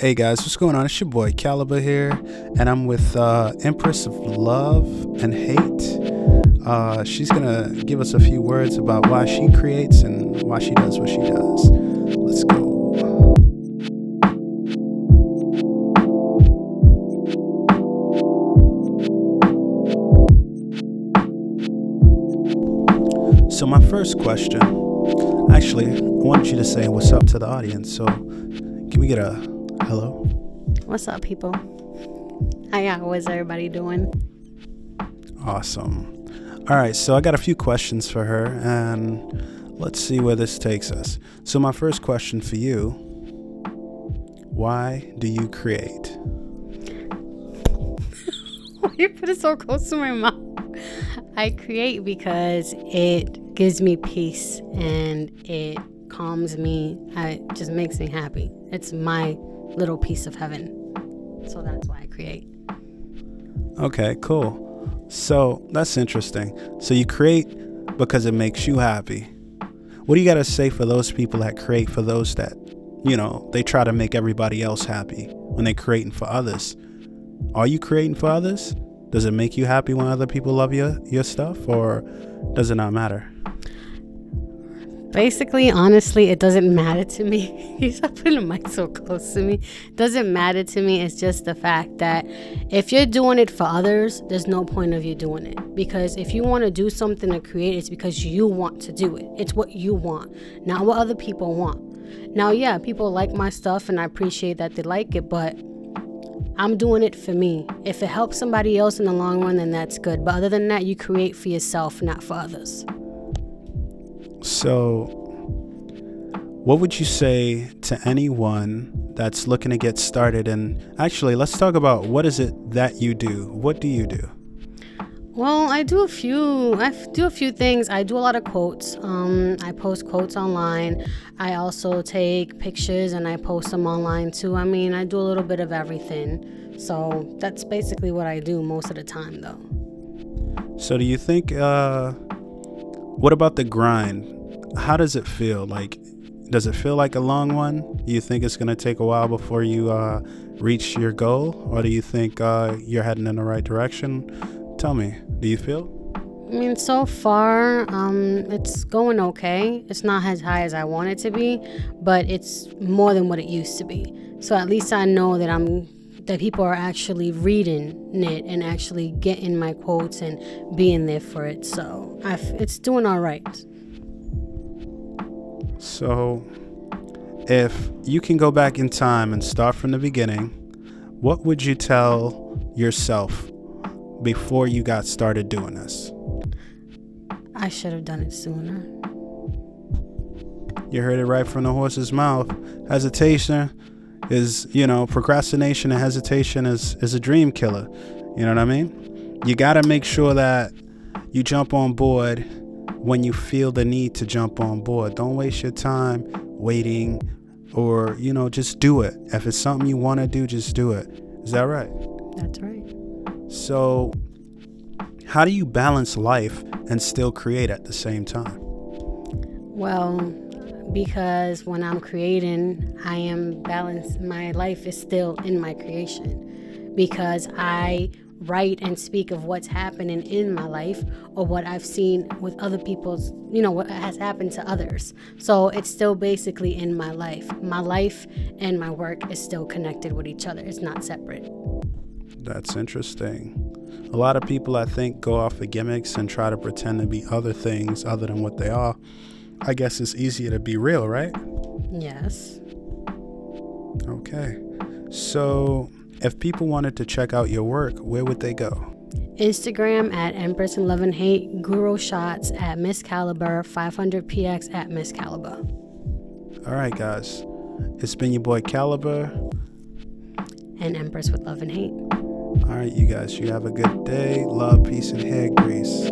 Hey guys, what's going on? It's your boy Caliber here, and I'm with uh, Empress of Love and Hate. Uh, she's gonna give us a few words about why she creates and why she does what she does. Let's go. So, my first question actually, I want you to say what's up to the audience. So, can we get a hello? What's up, people? How is everybody doing? Awesome. All right, so I got a few questions for her, and let's see where this takes us. So, my first question for you why do you create? Why you put it so close to my mouth? I create because it gives me peace and it calms me. It just makes me happy. It's my little piece of heaven. So that's why I create. Okay, cool. So that's interesting. So you create because it makes you happy. What do you got to say for those people that create for those that, you know, they try to make everybody else happy when they're creating for others? Are you creating for others? Does it make you happy when other people love your your stuff or does it not matter? Basically, honestly, it doesn't matter to me. you stop putting the mic so close to me. Doesn't matter to me. It's just the fact that if you're doing it for others, there's no point of you doing it. Because if you want to do something to create, it's because you want to do it. It's what you want, not what other people want. Now, yeah, people like my stuff and I appreciate that they like it, but I'm doing it for me. If it helps somebody else in the long run, then that's good. But other than that, you create for yourself, not for others. So, what would you say to anyone that's looking to get started? And actually, let's talk about what is it that you do? What do you do? Well, I do a few. I do a few things. I do a lot of quotes. Um, I post quotes online. I also take pictures and I post them online too. I mean, I do a little bit of everything. So that's basically what I do most of the time, though. So, do you think? Uh, what about the grind? How does it feel? Like, does it feel like a long one? You think it's gonna take a while before you uh, reach your goal, or do you think uh, you're heading in the right direction? Tell me, do you feel? I mean, so far, um, it's going okay. It's not as high as I want it to be, but it's more than what it used to be. So at least I know that I'm that people are actually reading it and actually getting my quotes and being there for it. So I've, it's doing all right. So, if you can go back in time and start from the beginning, what would you tell yourself before you got started doing this? I should have done it sooner. You heard it right from the horse's mouth. Hesitation is, you know, procrastination and hesitation is is a dream killer. You know what I mean? You got to make sure that you jump on board when you feel the need to jump on board. Don't waste your time waiting or, you know, just do it. If it's something you want to do, just do it. Is that right? That's right. So, how do you balance life and still create at the same time? Well, because when I'm creating, I am balanced. My life is still in my creation because I write and speak of what's happening in my life or what I've seen with other people's, you know, what has happened to others. So it's still basically in my life. My life and my work is still connected with each other, it's not separate. That's interesting. A lot of people, I think, go off of gimmicks and try to pretend to be other things other than what they are. I guess it's easier to be real, right? Yes. Okay. So, if people wanted to check out your work, where would they go? Instagram at Empress and Love and Hate, Guru Shots at Miss Caliber, 500px at Miss Caliber. All right, guys. It's been your boy Caliber. And Empress with Love and Hate. All right, you guys, you have a good day. Love, peace, and hair grease.